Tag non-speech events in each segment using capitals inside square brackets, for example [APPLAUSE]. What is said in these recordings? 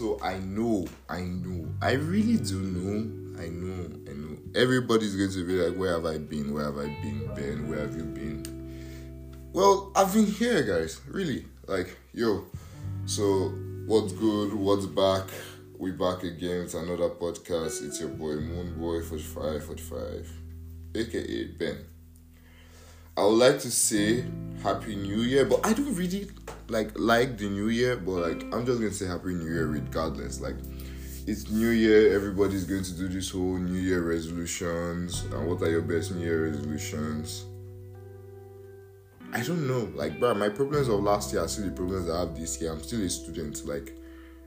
So I know, I know, I really do know, I know, I know. Everybody's going to be like, Where have I been? Where have I been, Ben? Where have you been? Well, I've been here, guys. Really. Like, yo. So, what's good? What's back? We back again with another podcast. It's your boy Moonboy 45 45, aka Ben. I would like to say Happy New Year, but I don't really like like the New Year, but like I'm just gonna say Happy New Year regardless. Like it's New Year, everybody's going to do this whole New Year resolutions. And what are your best New Year resolutions? I don't know. Like, bro, my problems of last year are still the problems I have this year. I'm still a student. Like,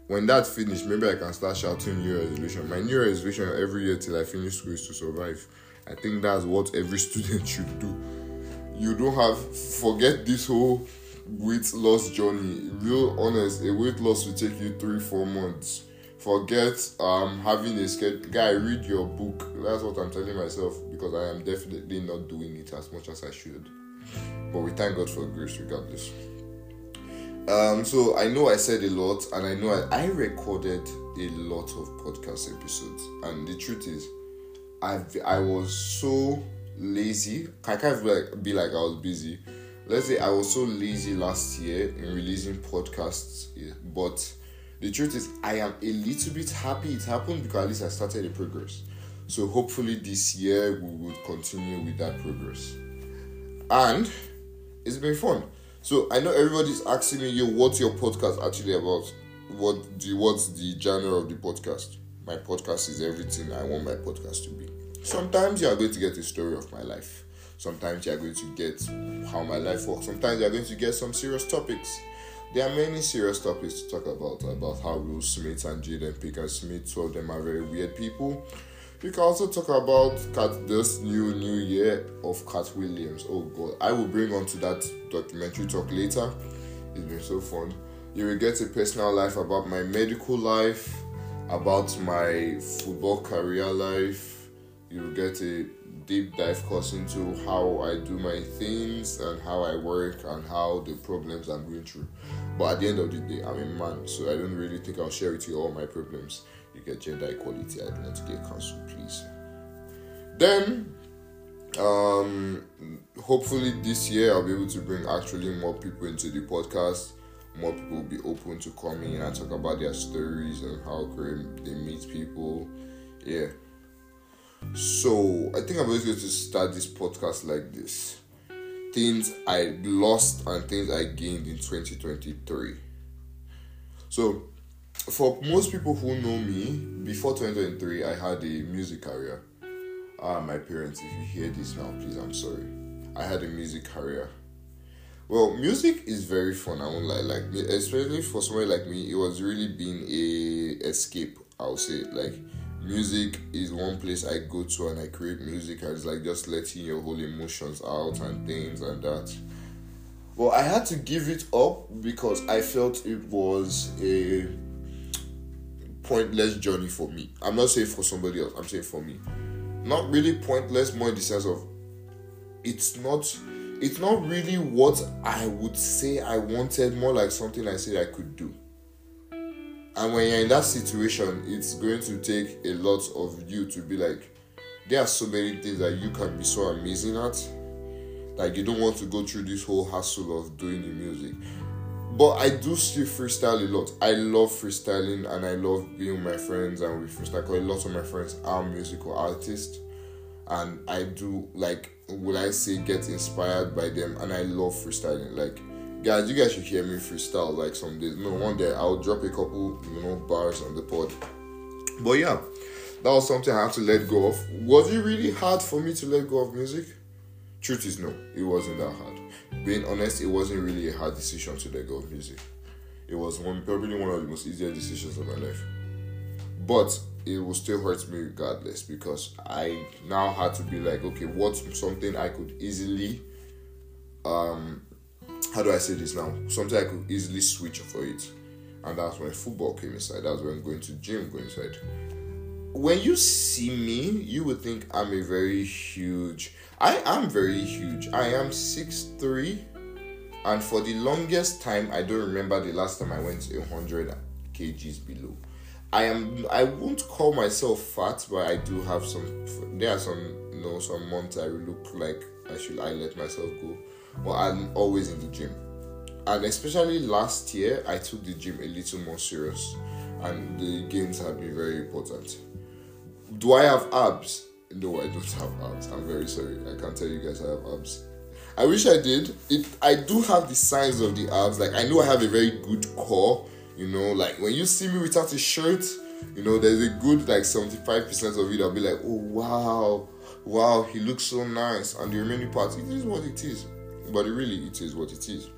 when that finished, maybe I can start shouting New Year resolution. My New resolution every year till I finish school is to survive. I think that's what every [LAUGHS] student should do you don't have forget this whole weight loss journey. Real honest, a weight loss will take you three, four months. Forget um having a sketch guy, read your book. That's what I'm telling myself because I am definitely not doing it as much as I should. But we thank God for grace regardless. Um, so I know I said a lot, and I know I, I recorded a lot of podcast episodes, and the truth is, I've I was so lazy. I can't be like, be like I was busy. Let's say I was so lazy last year in releasing podcasts, but the truth is I am a little bit happy it happened because at least I started a progress. So hopefully this year we will continue with that progress. And it's been fun. So I know everybody's asking me, yo, what's your podcast actually about? What the what's the genre of the podcast? My podcast is everything I want my podcast to be. Sometimes you are going to get a story of my life. Sometimes you are going to get how my life works. Sometimes you are going to get some serious topics. There are many serious topics to talk about about how Will Smith and Jaden Pinkett Smith, two of them are very weird people. You can also talk about Katt this new new year of Katt Williams. Oh god, I will bring on to that documentary talk later. It's been so fun. You will get a personal life about my medical life, about my football career life, you will get a deep dive course into how I do my things and how I work and how the problems I'm going through. But at the end of the day, I'm a man, so I don't really think I'll share with you all my problems. You get gender equality. I don't want to get cancelled, please. Then, um, hopefully this year I'll be able to bring actually more people into the podcast. More people will be open to coming and talk about their stories and how they meet people. Yeah. So I think I'm always going to start this podcast like this. Things I lost and things I gained in 2023. So for most people who know me, before 2023 I had a music career. Ah, my parents, if you hear this now, please I'm sorry. I had a music career. Well, music is very fun. I won't lie. Like, especially for someone like me, it was really being a escape. I'll say like music is one place I go to and I create music and it's like just letting your whole emotions out and things and that. Well, I had to give it up because I felt it was a pointless journey for me. I'm not saying for somebody else, I'm saying for me. Not really pointless, more in the sense of it's not it's not really what I would say I wanted, more like something I said I could do. And when you're in that situation, it's going to take a lot of you to be like, there are so many things that you can be so amazing at. Like you don't want to go through this whole hassle of doing the music. But I do still freestyle a lot. I love freestyling and I love being with my friends and we freestyle because a lot of my friends are musical artists. And I do like will I say get inspired by them and I love freestyling. Like guys, you guys should hear me freestyle like some days. No, one day I'll drop a couple, you know, bars on the pod. But yeah, that was something I had to let go of. Was it really hard for me to let go of music? Truth is no, it wasn't that hard. Being honest, it wasn't really a hard decision to let go of music. It was one probably one of the most easier decisions of my life. But it will still hurt me regardless because I now had to be like, okay, what's something I could easily um how do I say this now? Something I could easily switch for it. And that's when football came inside. That's when going to gym going inside. When you see me, you would think I'm a very huge. I am very huge. I am 6'3. And for the longest time, I don't remember the last time I went to 100 kgs below. I am. I won't call myself fat, but I do have some. There are some, you know, some months I look like I should. I let myself go, but I'm always in the gym, and especially last year, I took the gym a little more serious, and the gains have been very important. Do I have abs? No, I don't have abs. I'm very sorry. I can't tell you guys I have abs. I wish I did. It. I do have the signs of the abs. Like I know I have a very good core you know, like when you see me without a shirt, you know, there's a good like 75% of it I'll be like, oh wow, wow, he looks so nice. And the remaining part, it is what it is. But really it is what it is.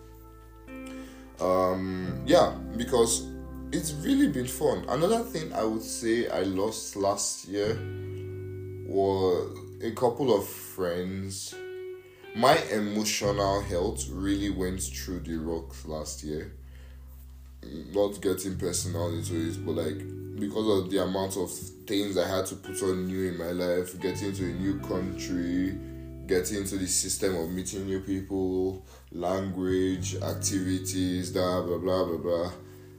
Um yeah, because it's really been fun. Another thing I would say I lost last year was a couple of friends. My emotional health really went through the rocks last year not getting personal into it, but like because of the amount of things I had to put on new in my life, getting to a new country, getting into the system of meeting new people, language, activities, blah blah blah blah blah.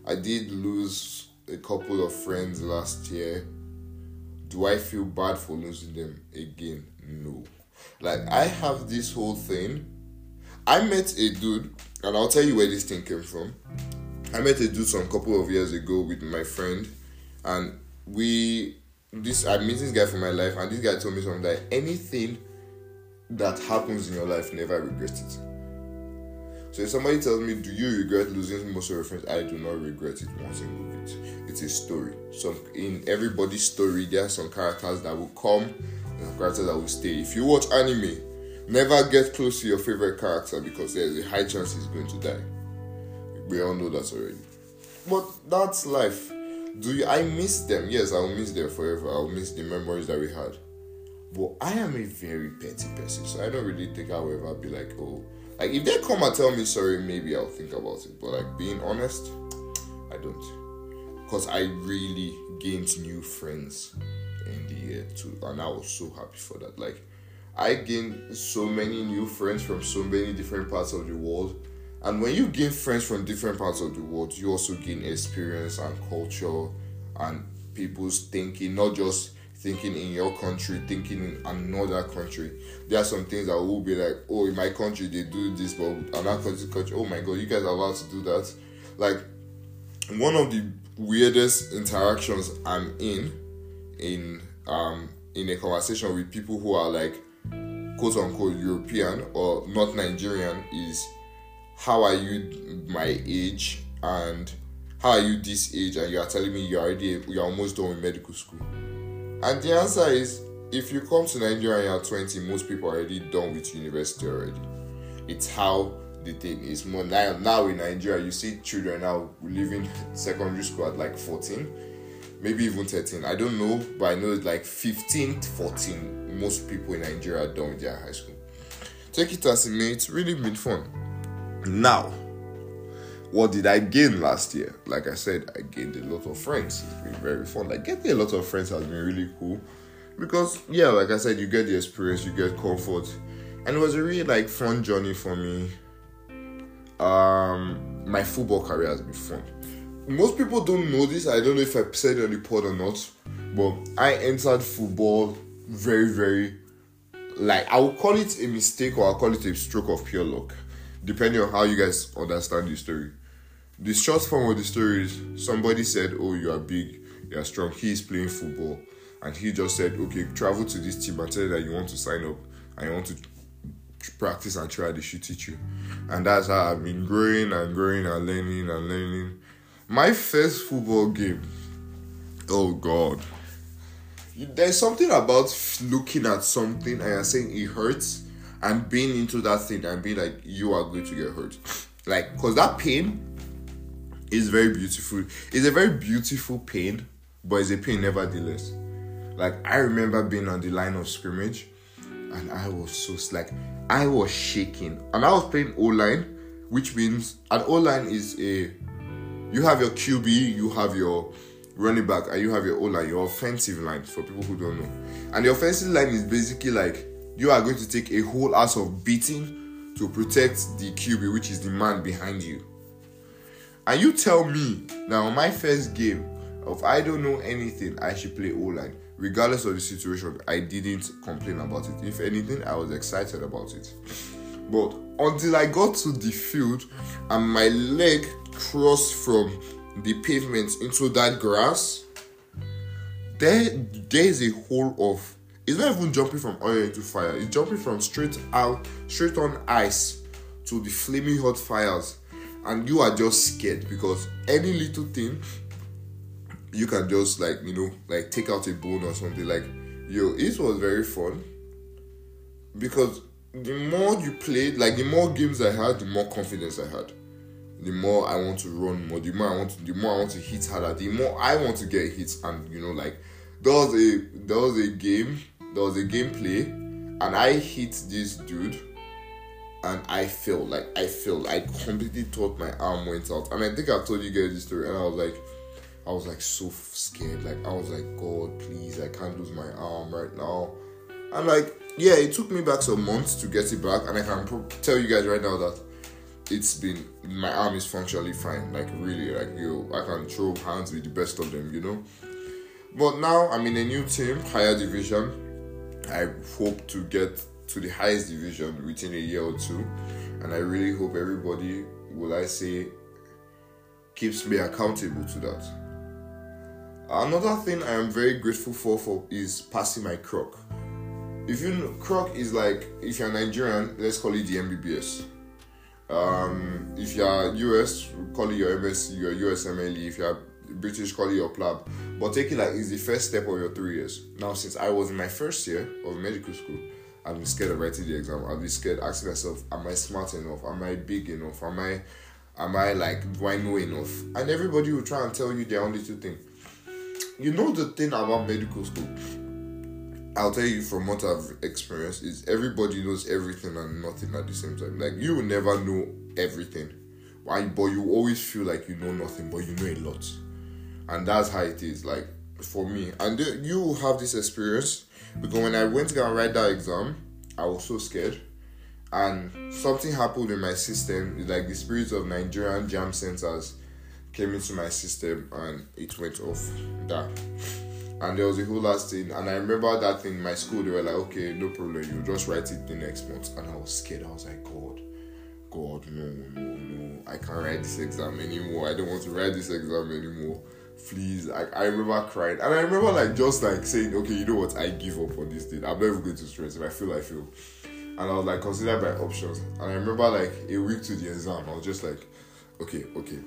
I did lose a couple of friends last year. Do I feel bad for losing them again? No. Like I have this whole thing. I met a dude, and I'll tell you where this thing came from. I met a dude some couple of years ago with my friend, and we this I met this guy for my life, and this guy told me something that anything that happens in your life, never regret it. So if somebody tells me, "Do you regret losing most of your friends?" I do not regret it one single bit. It's a story. So in everybody's story, there are some characters that will come and characters that will stay. If you watch anime, never get close to your favorite character because there's a high chance he's going to die. We all know that already. But that's life. Do you, I miss them? Yes, I'll miss them forever. I'll miss the memories that we had. But I am a very petty person, so I don't really think I will ever be like, oh, like if they come and tell me sorry, maybe I'll think about it. But like being honest, I don't, because I really gained new friends in the year too, and I was so happy for that. Like I gained so many new friends from so many different parts of the world and when you gain friends from different parts of the world, you also gain experience and culture and people's thinking, not just thinking in your country, thinking in another country. There are some things that will be like, oh, in my country they do this, but another country, country, oh my god, you guys are allowed to do that. Like one of the weirdest interactions I'm in, in um in a conversation with people who are like quote unquote European or not Nigerian is how are you my age and how are you this age and you are telling me you're already you're almost done with medical school and the answer is if you come to nigeria and you're 20 most people are already done with university already. It's how the thing is. Now, now in nigeria you see children now leaving secondary school at like 14 maybe even 13 i don't know but i know it's like 15 14 most people in nigeria are done with their high school. Take it as it may it's really been fun. Now, what did I gain last year? Like I said, I gained a lot of friends. It's been very fun. Like getting a lot of friends has been really cool because yeah, like I said, you get the experience, you get comfort, and it was a really like fun journey for me. Um, my football career has been fun. Most people don't know this. I don't know if I said it on the pod or not, but I entered football very, very like I would call it a mistake or I'll call it a stroke of pure luck depending on how you guys understand the story. The short form of the story is somebody said, Oh, you are big, you are strong. He is playing football. And he just said, Okay, travel to this team and tell them that you want to sign up and you want to practice and try. They should teach you. And that's how I've been growing and growing and learning and learning. My first football game, oh God. There's something about looking at something and you're saying it hurts and being into that thing and being like you are going to get hurt. Like because that pain is very beautiful. It's a very beautiful pain but it's a pain nevertheless. Like i remember being on the line of scrimmage and i was so like i was shaking. And i was playing o-line which means an o-line is a you have your qb you have your running back and you have your o-line your offensive line for people who don't know. And the offensive line is basically like you are going to take a whole ass of beating to protect the QB, which is the man behind you. And you tell me now, my first game of I don't know anything, I should play O line. Regardless of the situation, I didn't complain about it. If anything, I was excited about it. But until I got to the field and my leg crossed from the pavement into that grass, there there's a hole of it's not even jumping from oil into fire, it's jumping from straight out straight on ice to the flaming hot fires, and you are just scared because any little thing you can just like you know like take out a bone or something. Like yo it was very fun because the more you played like the more games i had the more confidence i had. The more i want to run more the more i want to the more i want to hit harder the more i want to get hits and you know like there was a there was a game there was a gameplay and i hit this dude and I felt like I felt I completely thought my arm went out. And I think I told you guys this story, and I was like, I was like so scared. Like I was like, God, please, I can't lose my arm right now. And like, yeah, it took me back some months to get it back, and I can pro- tell you guys right now that it's been my arm is functionally fine. Like really, like yo, I can throw hands with the best of them, you know. But now I'm in a new team, higher division. I hope to get to the highest division within a year or two, and I really hope everybody, will I say, keeps me accountable to that. Another thing I am very grateful for, for is passing my croc. If you know, croc is like if you're Nigerian, let's call it the MBBS. Um, if you're US, call it your MSc, your USMLE. If you're British, call it your PLAB. But take it like it's the first step of your three years. Now, since I was in my first year of medical school, I've been scared of writing the exam. I've been scared asking myself, am I smart enough? Am I big enough? Am I, am I like, do I know enough? And everybody will try and tell you the only two thing you know the thing about medical school I'll tell you from what I've experienced is everybody knows everything and nothing at the same time. Like you will never know everything, why? But you always feel like you know nothing, but you know a lot, and that's how it is. Like for me, and you have this experience because when I went to go and write that exam, I was so scared, and something happened in my system. Like the spirits of Nigerian JAMB centers came into my system and it went off that. And there was a whole last thing. And i remember that thing in my school they were like okay no problem you just write it the next month. And i was scared. I was like god god no no no. I can't write this exam anymore. I don't want to write this exam anymore please I, I remember crying and i remember like just like saying okay you know what i give up on this thing i'm never going to stress if i feel i feel and i was like consider my options and i remember like a week to the exam i was just like okay okay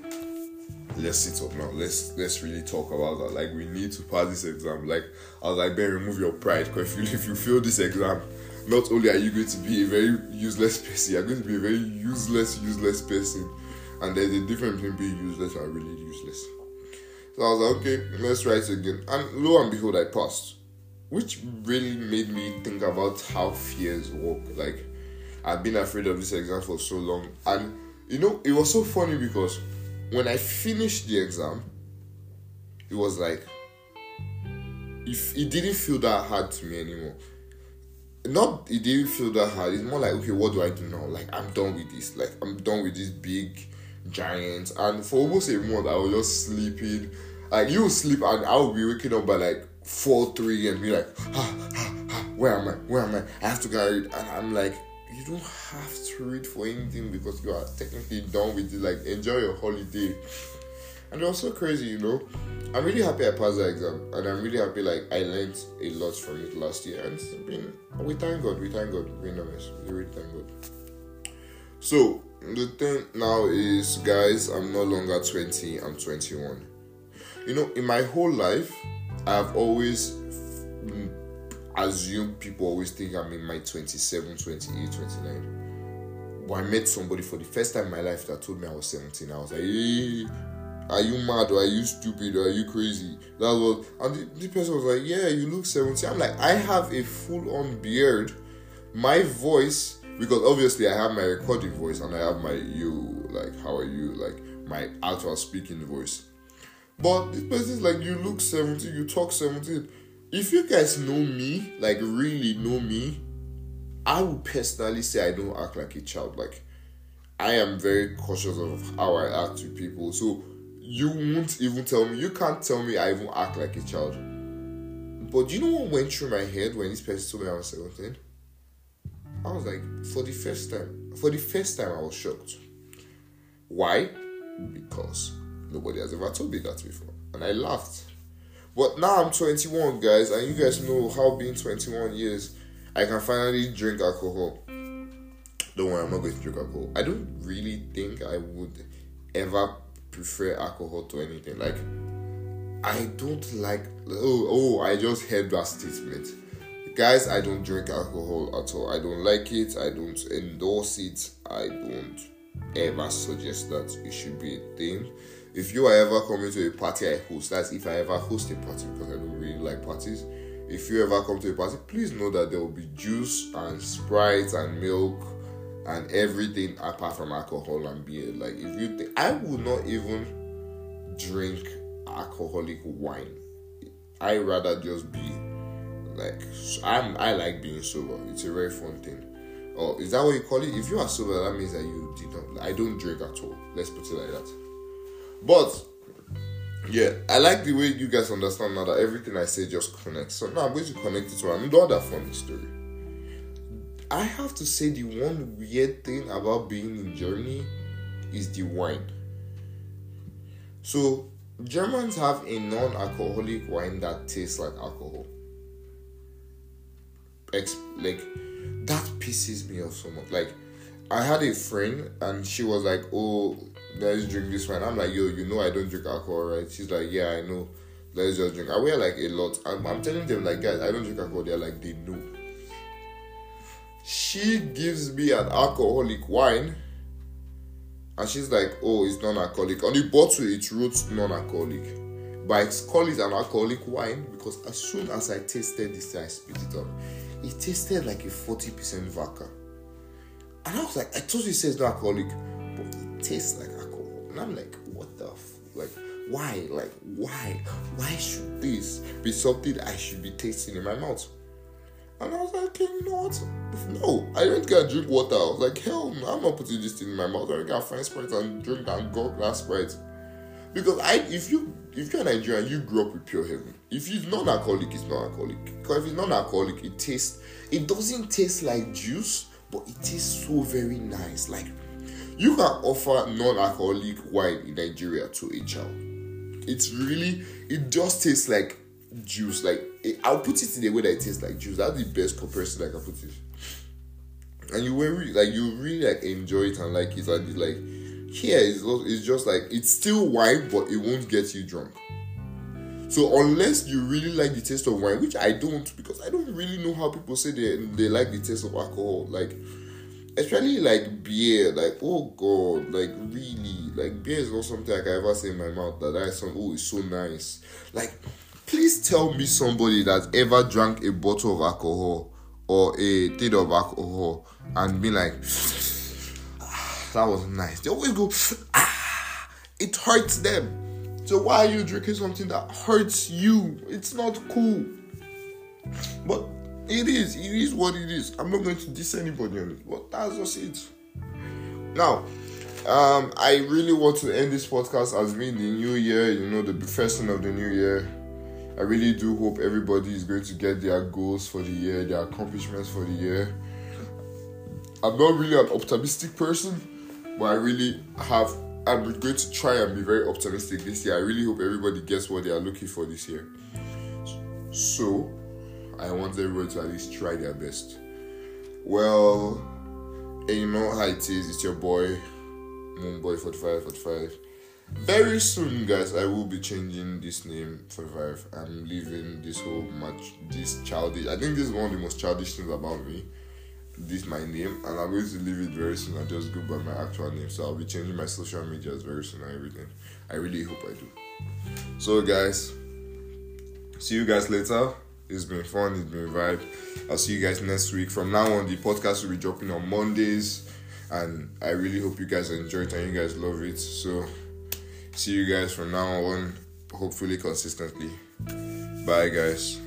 let's sit up now. Let's let's really talk about that. Like we need to pass this exam. Like I was like, Ben, remove your pride. Because if you if you fail this exam, not only are you going to be a very useless person, you're going to be a very useless, useless person. And there's a difference between being useless and really useless. So I was like, okay, let's it again. And lo and behold, I passed. Which really made me think about how fears work. Like I've been afraid of this exam for so long. And you know, it was so funny because when I finished the exam, it was like if it didn't feel that hard to me anymore. Not it didn't feel that hard. It's more like okay, what do I do now? Like I'm done with this. Like I'm done with this big giant. And for almost a month, I was just sleeping. Like you sleep, and I will be waking up by like four, three, and be like, ah, ah, ah, where am I? Where am I? I have to get it. And I'm like, you don't have to read for anything because you are technically done with it. Like, enjoy your holiday. And it was so crazy, you know. I'm really happy I passed the exam, and I'm really happy like I learned a lot from it last year, and it's been. We thank God. We thank God. Being honest, we really thank God. So the thing now is, guys, I'm no longer 20. I'm 21. You know, in my whole life, I've always assume people always think I'm in my 27, 28, 29. But I met somebody for the first time in my life that told me I was 17. I was like, hey, are you mad or are you stupid or are you crazy? That was, and the, the person was like, yeah, you look 17. I'm like, I have a full on beard. My voice, because obviously I have my recording voice and I have my you, like, how are you, like, my actual speaking voice. But this person is like, you look 17, you talk 17 if you guys know me, like really know me, I would personally say I don't act like a child. Like I am very cautious of how I act with people. So you won't even tell me. You can't tell me I even act like a child. But you know what went through my head when this person told me I was 17? I was like, for the first time, for the first time, I was shocked. Why? Because nobody has ever told me that before. And I laughed. But now I'm 21, guys, and you guys know how being 21 years, I can finally drink alcohol. Don't worry, I'm not going to drink alcohol. I don't really think I would ever prefer alcohol to anything. Like, I don't like. Oh, oh! I just heard that statement, guys. I don't drink alcohol at all. I don't like it. I don't endorse it. I don't ever suggest that it should be a thing. If you are ever coming to a party I host, that's if I ever host a party because I don't really like parties. If you ever come to a party, please know that there will be juice and sprite and milk and everything apart from alcohol and beer. Like if you think I would not even drink alcoholic wine. I rather just be like I'm I like being sober. It's a very fun thing. Or is that what you call it? If you are sober, that means that you did not I don't drink at all. Let's put it like that. But yeah, I like the way you guys understand now that everything I say just connects. So now I'm going to connect it to another funny story. I have to say the one weird thing about being in Germany is the wine. So Germans have a non-alcoholic wine that tastes like alcohol. Like that pisses me off so much. Like I had a friend and she was like, "Oh, let's drink this wine." I'm like, "Yo, you know I don't drink alcohol, right?" She's like, "Yeah, I know. Let's just drink." I wear like a lot. I'm, I'm telling them like, guys, I don't drink alcohol. They're like, they know. She gives me an alcoholic wine, and she's like, "Oh, it's non-alcoholic." On the bottle, it wrote non-alcoholic, but it's called it an alcoholic wine because as soon as I tasted this, I spit it up. It tasted like a forty percent vodka. And I was like, I told you it says no alcoholic, but it tastes like. And I'm like, what the f- like why? Like why? Why should this be something I should be tasting in my mouth? And I was like, you know what? No, I don't get drink water. I was like, hell no, I'm not putting this thing in my mouth. I don't find Sprite and drink that gulp that Sprite. Because I if you if you're Nigerian, you grew up with pure heaven. If it's non-alcoholic, it's non-alcoholic. Because if it's non-alcoholic, it tastes it doesn't taste like juice but it tastes so very nice. Like you can offer non-alcoholic wine in Nigeria to a child. It's really it just tastes like juice. Like it, I'll put it in a way that it tastes like juice. That's the best comparison I can put it. And you will really, like you really like enjoy it and like it and it's like here it's, it's just like it's still wine but it won't get you drunk. So unless you really like the taste of wine, which I don't, because I don't really know how people say they they like the taste of alcohol, like especially like beer, like oh god, like really, like beer is not something I can ever say in my mouth that I some oh it's so nice. Like, please tell me somebody that ever drank a bottle of alcohol or a thing of alcohol and be like, ah, [SIGHS] that was nice. They always go, ah, it hurts them. So why are you drinking something that hurts you? It's not cool. But it is. It is what it is. I'm not going to diss anybody on it. But that's just it. Now, um, I really want to end this podcast as being the new year. You know, the first one of the new year. I really do hope everybody is going to get their goals for the year, their accomplishments for the year. I'm not really an optimistic person, but I really have I'm going to try and be very optimistic this year. I really hope everybody gets what they are looking for this year. So, I want everyone to at least try their best. Well, you know how it is. It's your boy, Moonboy 45 45. Very soon, guys, I will be changing this name 45. I'm leaving this whole much this childish. I think this is one of the most childish things about me this my name and I'm going to leave it very soon. I just go by my actual name. So I'll be changing my social medias very soon and everything. I really hope I do. So guys, see you guys later. It's been fun, it's been a vibe. I'll see you guys next week. From now on, the podcast will be dropping on Mondays. And I really hope you guys enjoy it and you guys love it. So see you guys from now on, hopefully consistently. Bye guys.